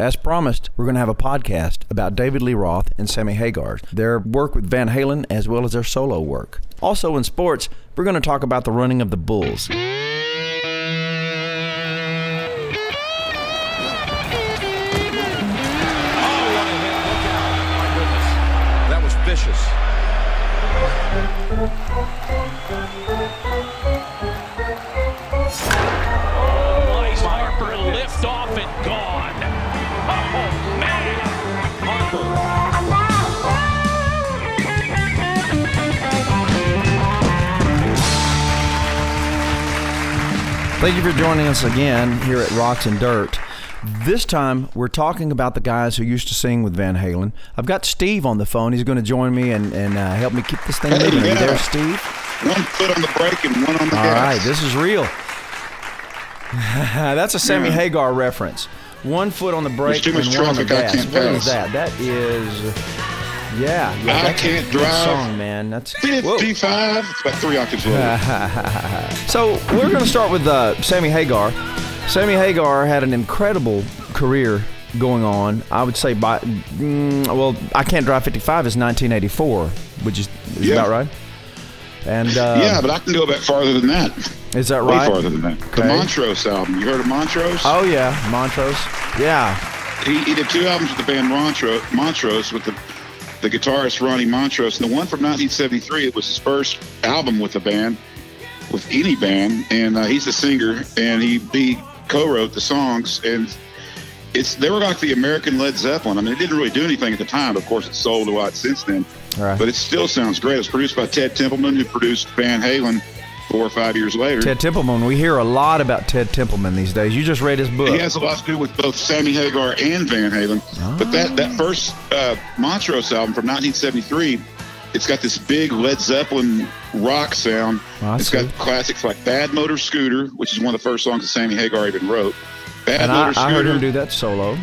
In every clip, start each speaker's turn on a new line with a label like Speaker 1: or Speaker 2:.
Speaker 1: As promised, we're going to have a podcast about David Lee Roth and Sammy Hagar, their work with Van Halen as well as their solo work. Also in sports, we're going to talk about the running of the Bulls.
Speaker 2: That was vicious.
Speaker 1: Thank you for joining us again here at Rocks and Dirt. This time, we're talking about the guys who used to sing with Van Halen. I've got Steve on the phone. He's going to join me and, and uh, help me keep this thing
Speaker 3: Hey,
Speaker 1: moving. Are you
Speaker 3: yeah.
Speaker 1: there, Steve?
Speaker 3: One foot on the brake and one on the
Speaker 1: All
Speaker 3: gas.
Speaker 1: right, this is real. That's a Sammy
Speaker 3: Yeah.
Speaker 1: Hagar reference. One foot on the brake and one on the gas. What is that? That is, yeah, yeah.
Speaker 3: I can't
Speaker 1: good
Speaker 3: drive.
Speaker 1: song, man. That's whoa.
Speaker 3: 55. It's about three octaves lower.
Speaker 1: So we're going to start with uh, Sammy Hagar. Sammy Hagar had an incredible career going on. I would say by mm, well, I can't drive 55 is 1984, which is, is
Speaker 3: Yeah.
Speaker 1: about right. And uh,
Speaker 3: yeah, but I can go back farther than that.
Speaker 1: is that
Speaker 3: Way
Speaker 1: right?
Speaker 3: farther than that. The Montrose album. You heard of Montrose?
Speaker 1: Oh yeah, Montrose. Yeah,
Speaker 3: He, he did two albums with the band Montrose, Montrose with the the guitarist Ronnie Montrose. And the one from 1973, it was his first album with the band, with any band. And uh, he's the singer, and he, he co-wrote the songs. And it's they were like the American Led Zeppelin. I mean, it didn't really do anything at the time. Of course, it's sold a lot since then.
Speaker 1: Right.
Speaker 3: But it still sounds great. It was produced by Ted Templeman, who produced Van Halen four or five years later.
Speaker 1: Ted Templeman. We hear a lot about Ted Templeman these days. You just read his book.
Speaker 3: He has a lot to do with both Sammy Hagar and Van Halen. But that, that first uh, Montrose album from 1973, it's got this big Led Zeppelin rock sound.
Speaker 1: I
Speaker 3: It's got classics like Bad Motor Scooter, which is one of the first songs that Sammy Hagar even wrote. Bad
Speaker 1: and I,
Speaker 3: Motor
Speaker 1: I
Speaker 3: Scooter,
Speaker 1: heard him do that solo.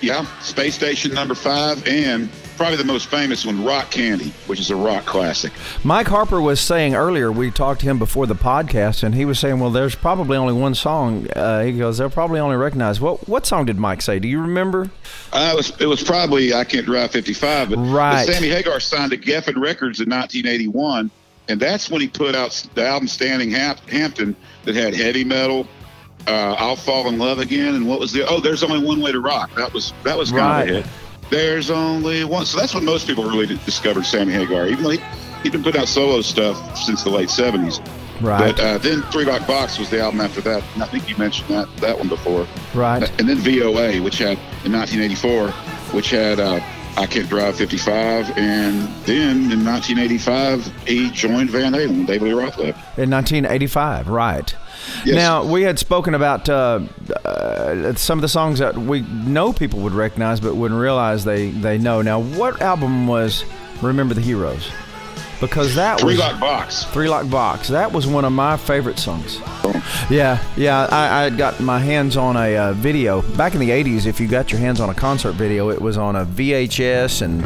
Speaker 3: yeah, Space Station Number Five, and probably the most famous one, Rock Candy, which is a rock classic.
Speaker 1: Mike Harper was saying earlier, we talked to him before the podcast, and he was saying, well, there's probably only one song. Uh, he goes, they'll probably only recognize. What what song did Mike say? Do you remember?
Speaker 3: Uh, it was it was probably I Can't Drive 55, but, but
Speaker 1: Right.
Speaker 3: Sammy Hagar signed to Geffen Records in 1981, and that's when he put out the album Standing Hamp- Hampton that had heavy metal, uh, I'll Fall in Love Again, and what was the oh There's Only One Way to Rock. That was that was kind
Speaker 1: Right.
Speaker 3: of a hit. There's only one. So that's when most people really discovered Sammy Hagar, even though he, he'd been putting out solo stuff since the late 70s.
Speaker 1: Right.
Speaker 3: But uh, then Three Rock Box was the album after that, and I think you mentioned that that one before.
Speaker 1: right.
Speaker 3: And then VOA, which had in 1984, which had uh, I Can't Drive 55, and then in 1985 he joined Van Halen David Lee Roth left.
Speaker 1: In 1985, right.
Speaker 3: Yes.
Speaker 1: Now, we had spoken about uh, uh, some of the songs that we know people would recognize but wouldn't realize they, they know. Now, what album was Remember the Heroes? Because that
Speaker 3: Three
Speaker 1: was
Speaker 3: Lock Box.
Speaker 1: Three Lock Box. That was one of my favorite songs. Yeah, yeah. I, I got my hands on a uh, video back in the '80s. If you got your hands on a concert video, it was on a VHS and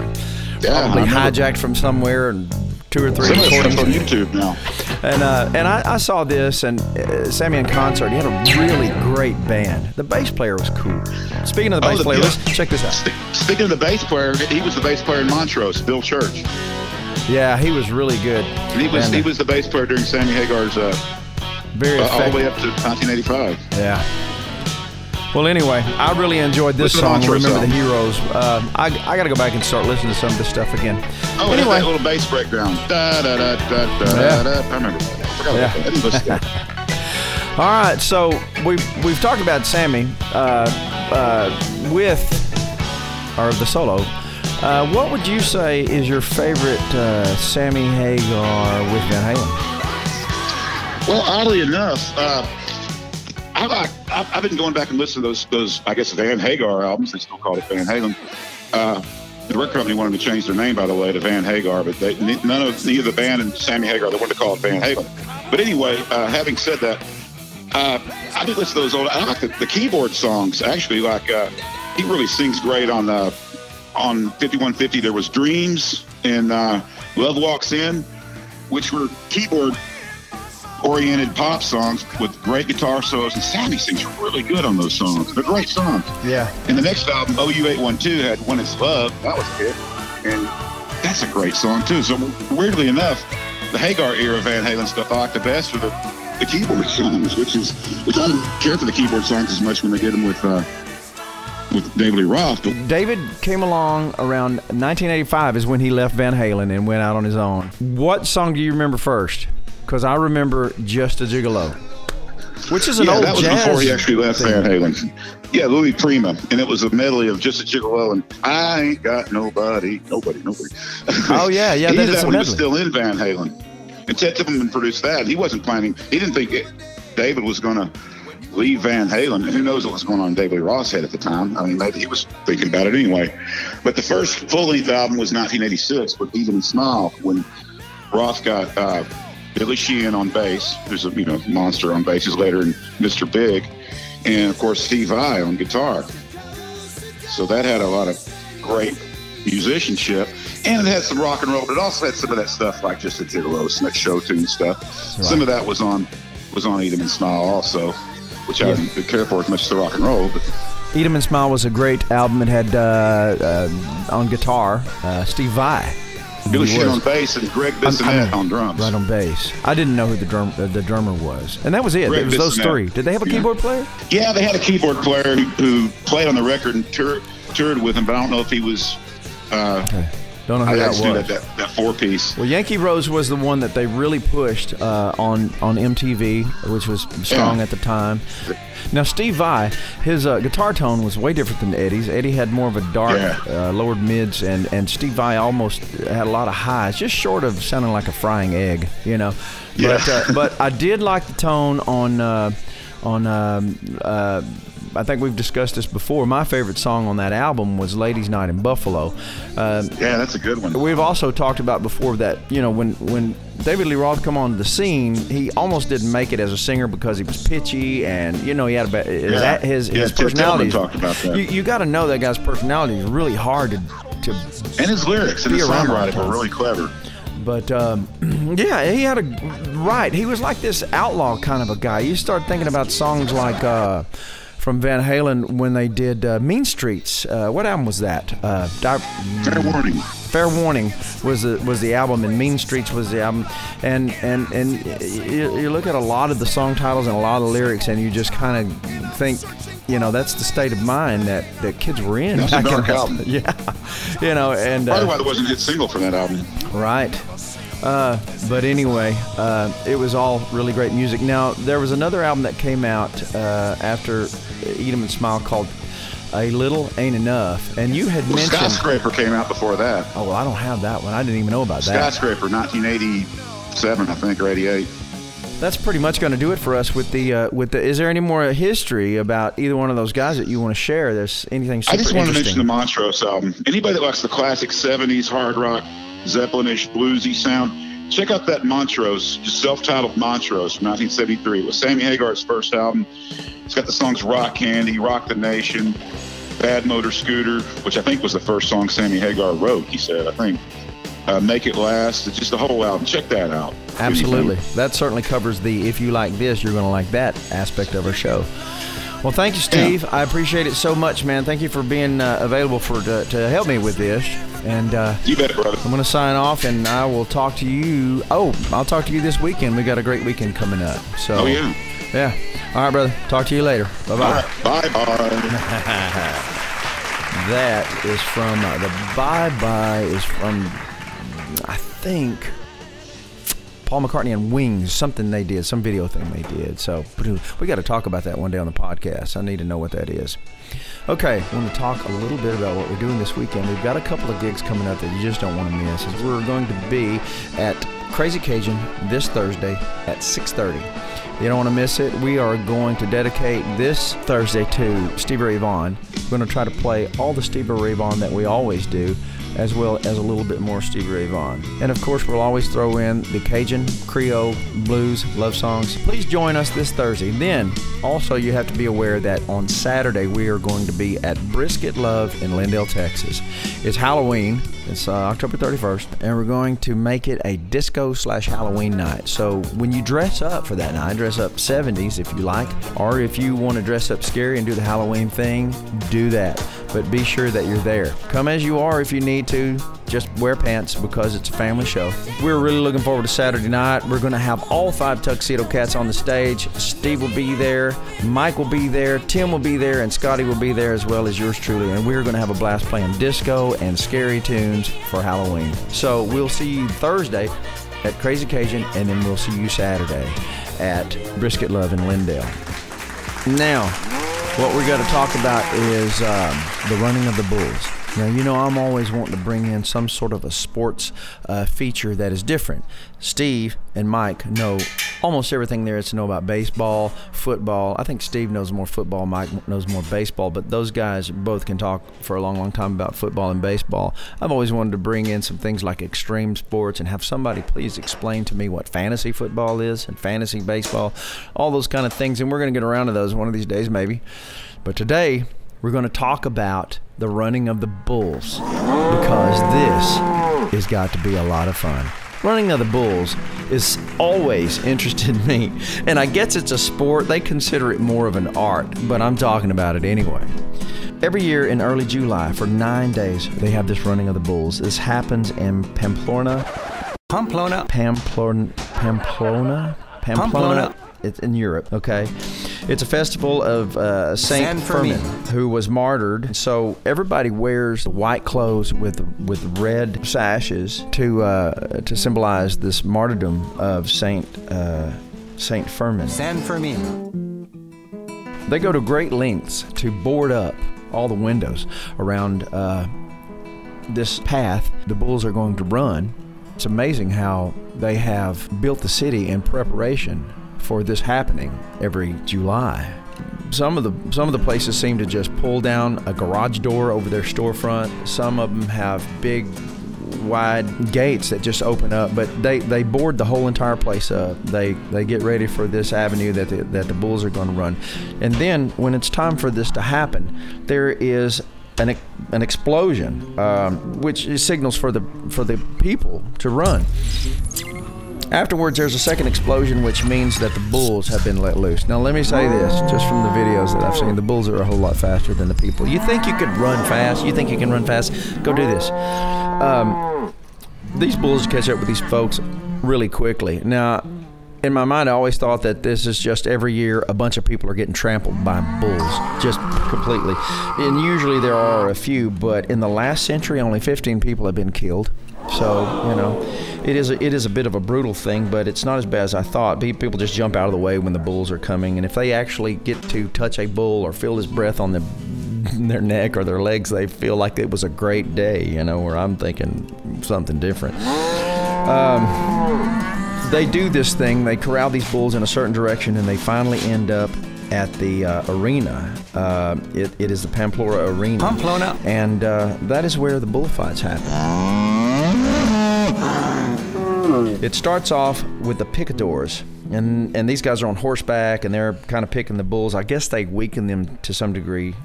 Speaker 3: Yeah,
Speaker 1: probably hijacked from somewhere and two or three
Speaker 3: Some of the
Speaker 1: recordings.
Speaker 3: on YouTube now.
Speaker 1: And uh, and I, I saw this and uh, Sammy in concert. He had a really great band. The bass player was cool. Speaking of the
Speaker 3: Oh,
Speaker 1: bass
Speaker 3: the-
Speaker 1: player,
Speaker 3: yeah.
Speaker 1: let's check this out.
Speaker 3: Speaking of the bass player, he was the bass player in Montrose, Bill Church.
Speaker 1: Yeah, he was really good.
Speaker 3: And he was
Speaker 1: And,
Speaker 3: he
Speaker 1: uh,
Speaker 3: was the bass player during Sammy Hagar's uh,
Speaker 1: very
Speaker 3: uh, all the way up to 1985.
Speaker 1: Yeah. Well, anyway, I really enjoyed this
Speaker 3: Listen
Speaker 1: song. Remember the. Heroes. Uh, I, I got to go back and start listening to some of this stuff again.
Speaker 3: Oh,
Speaker 1: anyway,
Speaker 3: that little bass breakdown. Da da da da da
Speaker 1: Yeah.
Speaker 3: da. I remember. that. I forgot
Speaker 1: Yeah.
Speaker 3: about that. I didn't listen to that.
Speaker 1: all right. So we've we've talked about Sammy uh, uh, with or the solo. Uh, what would you say is your favorite uh, Sammy Hagar with Van Halen?
Speaker 3: Well, oddly enough, uh, I like. I've, been going back and listening to those those I guess Van Hagar albums. They still call it Van Halen. Uh, the record company wanted to change their name, by the way, to Van Hagar, but they, none of neither the band and Sammy Hagar they wanted to call it Van Halen. But anyway, uh, having said that, uh, I did listen to those old. I like the, the keyboard songs actually. Like uh, he really sings great on uh, on 5150. There was Dreams and uh, Love Walks In, which were keyboard oriented pop songs with great guitar solos, and Sammy sings really good on those songs. They're great songs.
Speaker 1: Yeah.
Speaker 3: And the next album, OU812, had When It's Love. That was good. And that's a great song, too. So, weirdly enough, the Hagar era Van Halen stuff I like the best are the, the keyboard songs, which is, which I didn't care for the keyboard songs as much when they did them with, uh, with David Lee Roth.
Speaker 1: David came along around 1985 is when he left Van Halen and went out on his own. What song do you remember first? Because I remember Just a Gigolo, which is an
Speaker 3: yeah,
Speaker 1: old
Speaker 3: that was
Speaker 1: jazz.
Speaker 3: before he actually left
Speaker 1: thing.
Speaker 3: Van Halen. Yeah, Louis Prima, and it was a medley of just a gigolo and I ain't got nobody, nobody, nobody.
Speaker 1: Oh, yeah, yeah,
Speaker 3: he
Speaker 1: that
Speaker 3: did
Speaker 1: is
Speaker 3: that
Speaker 1: a
Speaker 3: when he was still in Van Halen, and Ted Templeman produced that. He wasn't planning. He didn't think it, David was going to leave Van Halen. Who knows what was going on in David Roth's head at the time? I mean, maybe he was thinking about it anyway. But the first full-length album was 1986 with Eat 'em and Smile when Roth got uh, Billy Sheehan on bass, who's a you know monster on bass. He's later in Mr. Big, and of course Steve Vai on guitar. So that had a lot of great musicianship, and it had some rock and roll, but it also had some of that stuff like just a gigolo, some of that show tune stuff. Some of that was on was on Eat 'em and Smile also, which I didn't care for as much as the rock and roll. But
Speaker 1: 'em and Smile was a great album. It had uh, uh, on guitar uh, Steve Vai.
Speaker 3: Sheehan on bass and Greg
Speaker 1: I'm-
Speaker 3: Bissonette on drums.
Speaker 1: Right on bass. I didn't know who the drum uh, the drummer was, and that was it.
Speaker 3: Greg
Speaker 1: it was those three. Did they have a
Speaker 3: Yeah.
Speaker 1: keyboard player?
Speaker 3: Yeah, they had a keyboard player who, who played on the record and tour, toured with him, but I don't know if he was. Uh,
Speaker 1: Don't know who
Speaker 3: I
Speaker 1: that was.
Speaker 3: that, that, that four piece.
Speaker 1: Well, Yankee Rose was the one that they really pushed uh, on on MTV, which was strong
Speaker 3: Yeah.
Speaker 1: at the time. Now, Steve Vai, his uh, guitar tone was way different than Eddie's. Eddie had more of a dark,
Speaker 3: Yeah.
Speaker 1: uh, lowered mids, and, and Steve Vai almost had a lot of highs, just short of sounding like a frying egg, you know. But
Speaker 3: Yeah.
Speaker 1: uh, but I did like the tone on uh, on. Um, uh, I think we've discussed this before. My favorite song on that album was "Ladies' Night in Buffalo." Uh,
Speaker 3: Yeah, that's a good one.
Speaker 1: We've also talked about before that you know when when David Lee Roth come on the scene, he almost didn't make it as a singer because he was pitchy and you know he had a bad his
Speaker 3: Yeah.
Speaker 1: his,
Speaker 3: Yeah,
Speaker 1: his personality.
Speaker 3: Talked about that.
Speaker 1: You, you got to know that guy's personality is really hard to to.
Speaker 3: And his lyrics and his
Speaker 1: around all the
Speaker 3: songwriting were really clever.
Speaker 1: But um, yeah, he had a right. He was like this outlaw kind of a guy. You start thinking about songs like. Uh, from Van Halen, when they did uh, Mean Streets, uh, what album was that? Uh, Di-
Speaker 3: Fair warning.
Speaker 1: Fair Warning was the was the album, and Mean Streets was the album, and and and you, you look at a lot of the song titles and a lot of the lyrics, and you just kind of think, you know, that's the state of mind that, that kids were in.
Speaker 3: That's a dark album.
Speaker 1: Yeah, you know, and
Speaker 3: By the
Speaker 1: uh,
Speaker 3: way, there wasn't a hit single for that album.
Speaker 1: right. Uh, but anyway, uh, it was all really great music. Now there was another album that came out uh, after Eat 'Em and Smile called "A Little Ain't Enough," and you had
Speaker 3: Well,
Speaker 1: mentioned.
Speaker 3: Skyscraper came out before that.
Speaker 1: Oh well, I don't have that one. I didn't even know about that.
Speaker 3: Skyscraper, 1987, I think, or 88.
Speaker 1: That's pretty much going to do it for us with the uh, with the. Is there any more history about either one of those guys that you want to share? There's anything super
Speaker 3: I just want to mention the Montrose album. Anybody that likes the classic 70s hard rock, Zeppelinish, bluesy sound, check out that Montrose, just self-titled Montrose from 1973. It was Sammy Hagar's first album. It's got the songs Rock Candy, Rock the Nation, Bad Motor Scooter, which I think was the first song Sammy Hagar wrote, he said, I think. Uh, Make It Last. It's just the whole album. Check that out.
Speaker 1: Absolutely, that certainly covers the if you like this, you're going to like that aspect of our show. Well, thank you, Steve. I appreciate it so much, man. Thank you for being uh, available for to, to help me with this. And uh,
Speaker 3: You bet, brother.
Speaker 1: I'm going to sign off, and I will talk to you. Oh, I'll talk to you this weekend. We got a great weekend coming up. So,
Speaker 3: Oh, yeah.
Speaker 1: yeah. All right, brother. Talk to you later. Bye bye.
Speaker 3: Right. Bye-bye.
Speaker 1: That is from uh, the Bye Bye is from I think Paul McCartney and Wings, something they did, some video thing they did. So we got to talk about that one day on the podcast. I need to know what that is. Okay, I want to talk a little bit about what we're doing this weekend. We've got a couple of gigs coming up that you just don't want to miss. We're going to be at Crazy Cajun this Thursday at 6:30. You don't want to miss it. We are going to dedicate this Thursday to Stevie Ray Vaughan. We're going to try to play all the Stevie Ray Vaughan that we always do, as well as a little bit more Stevie Ray Vaughan. And of course, we'll always throw in the Cajun, Creole, blues, love songs. Please join us this Thursday. Then, also, you have to be aware that on Saturday we are going to be at Brisket Love in Lindale, Texas. It's Halloween. It's uh, October 31st, and we're going to make it a disco slash Halloween night. So when you dress up for that night, dress up 70s if you like, or if you want to dress up scary and do the Halloween thing, do that. But be sure that you're there. Come as you are if you need to. Just wear pants because it's a family show. We're really looking forward to Saturday night. We're going to have all five Tuxedo Cats on the stage. Steve will be there, Mike will be there, Tim will be there, and Scotty will be there as well as yours truly. And we're going to have a blast playing disco and scary tunes for Halloween. So we'll see you Thursday at Crazy Cajun, and then we'll see you Saturday at Brisket Love in Lindale. Now, what we're going to talk about is um, the running of the bulls. Now, you know, I'm always wanting to bring in some sort of a sports uh, feature that is different. Steve and Mike know almost everything there is to know about baseball, football. I think Steve knows more football, Mike knows more baseball, but those guys both can talk for a long, long time about football and baseball. I've always wanted to bring in some things like extreme sports and have somebody please explain to me what fantasy football is and fantasy baseball, all those kind of things. And we're going to get around to those one of these days, maybe. But today, we're going to talk about the running of the bulls because this has got to be a lot of fun. Running of the bulls is always interested me, and I guess it's a sport. They consider it more of an art, but I'm talking about it anyway. Every year in early July, for nine days, they have this running of the bulls. This happens in Pamplona,
Speaker 4: Pamplona.
Speaker 1: Pamplona, Pamplona, Pamplona.
Speaker 4: Pamplona.
Speaker 1: It's in Europe. Okay, it's a festival of uh, Saint
Speaker 4: San Fermin.
Speaker 1: Firmin, who was martyred. So everybody wears white clothes with with red sashes to uh, to symbolize this martyrdom of Saint uh, Saint Fermin.
Speaker 4: San Fermin.
Speaker 1: They go to great lengths to board up all the windows around uh, this path the bulls are going to run. It's amazing how they have built the city in preparation for this happening every July. Some of the some of the places seem to just pull down a garage door over their storefront. Some of them have big wide gates that just open up, but they, they board the whole entire place up. They they get ready for this avenue that the, that the bulls are going to run, and then when it's time for this to happen, there is an an explosion, um, which signals for the for the people to run. Afterwards, there's a second explosion, which means that the bulls have been let loose. Now, let me say this, just from the videos that I've seen, the bulls are a whole lot faster than the people. You think you could run fast? You think you can run fast? Go do this. Um, these bulls catch up with these folks really quickly. Now, in my mind, I always thought that this is just every year a bunch of people are getting trampled by bulls, just completely. And usually there are a few, but in the last century, only 15 people have been killed. So you know, it is a, it is a bit of a brutal thing, but it's not as bad as I thought. People just jump out of the way when the bulls are coming, and if they actually get to touch a bull or feel his breath on the their neck or their legs, they feel like it was a great day. You know, where I'm thinking something different. Um, they do this thing. They corral these bulls in a certain direction, and they finally end up at the uh, arena. Uh, it, it is the Pamplona Arena.
Speaker 4: Pamplona.
Speaker 1: And uh, that is where the bullfights happen. It starts off with the picadors, and and these guys are on horseback, and they're kind of picking the bulls. I guess they weaken them to some degree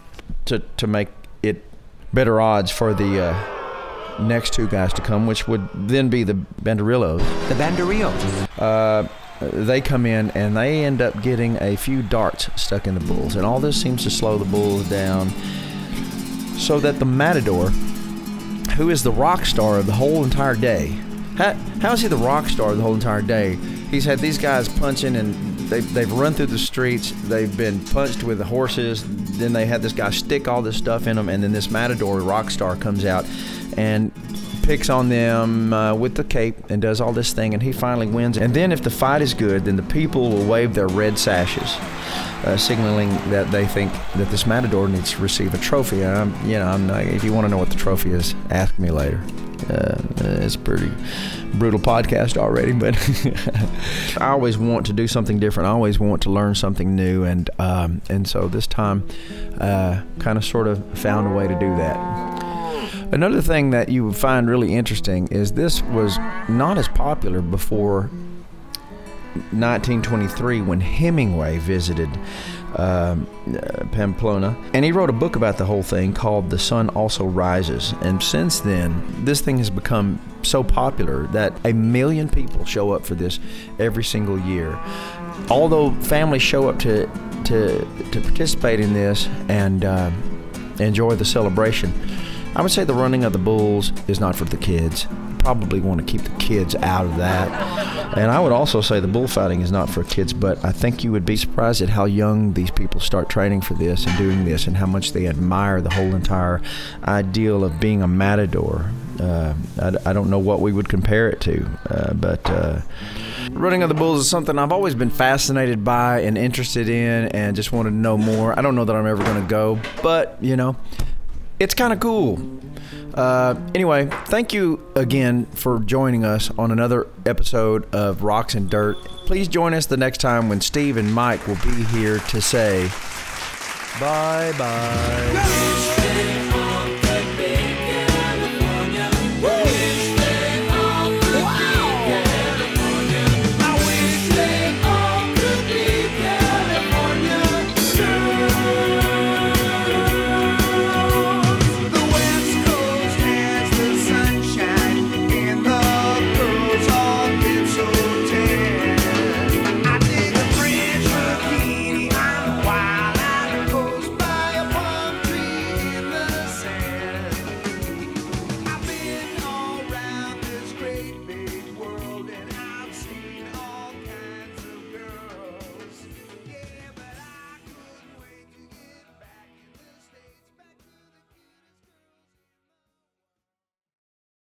Speaker 1: to to make it better odds for the uh, next two guys to come, which would then be the banderillos.
Speaker 4: The Banderillos.
Speaker 1: Uh, they come in and they end up getting a few darts stuck in the bulls, and all this seems to slow the bulls down, so that the matador, who is the rock star of the whole entire day, how, how is he the rock star the whole entire day? He's had these guys punching and they've, they've run through the streets. They've been punched with the horses. Then they had this guy stick all this stuff in them, and then this matador rock star comes out and picks on them uh, with the cape and does all this thing, and he finally wins. And then, if the fight is good, then the people will wave their red sashes, uh, signaling that they think that this matador needs to receive a trophy. I'm, you know, I'm not, if you want to know what the trophy is, ask me later. Uh, it's pretty brutal podcast already, but I always want to do something different. I always want to learn something new, and um, and so this time, uh, kind of sort of found a way to do that. Another thing that you would find really interesting is this was not as popular before 1923 when Hemingway visited um, uh, Pamplona. And he wrote a book about the whole thing called The Sun Also Rises. And since then, this thing has become so popular that a million people show up for this every single year. Although families show up to, to, to participate in this and uh, enjoy the celebration, I would say the running of the bulls is not for the kids. Probably want to keep the kids out of that. And I would also say the bullfighting is not for kids, but I think you would be surprised at how young these people start training for this and doing this and how much they admire the whole entire ideal of being a matador. Uh, I, I, don't know what we would compare it to, uh, but. Uh, Running of the Bulls is something I've always been fascinated by and interested in and just wanted to know more. I don't know that I'm ever going to go, but, you know, it's kind of cool. Uh, anyway, thank you again for joining us on another episode of Rocks and Dirt. Please join us the next time when Steve and Mike will be here to say bye bye.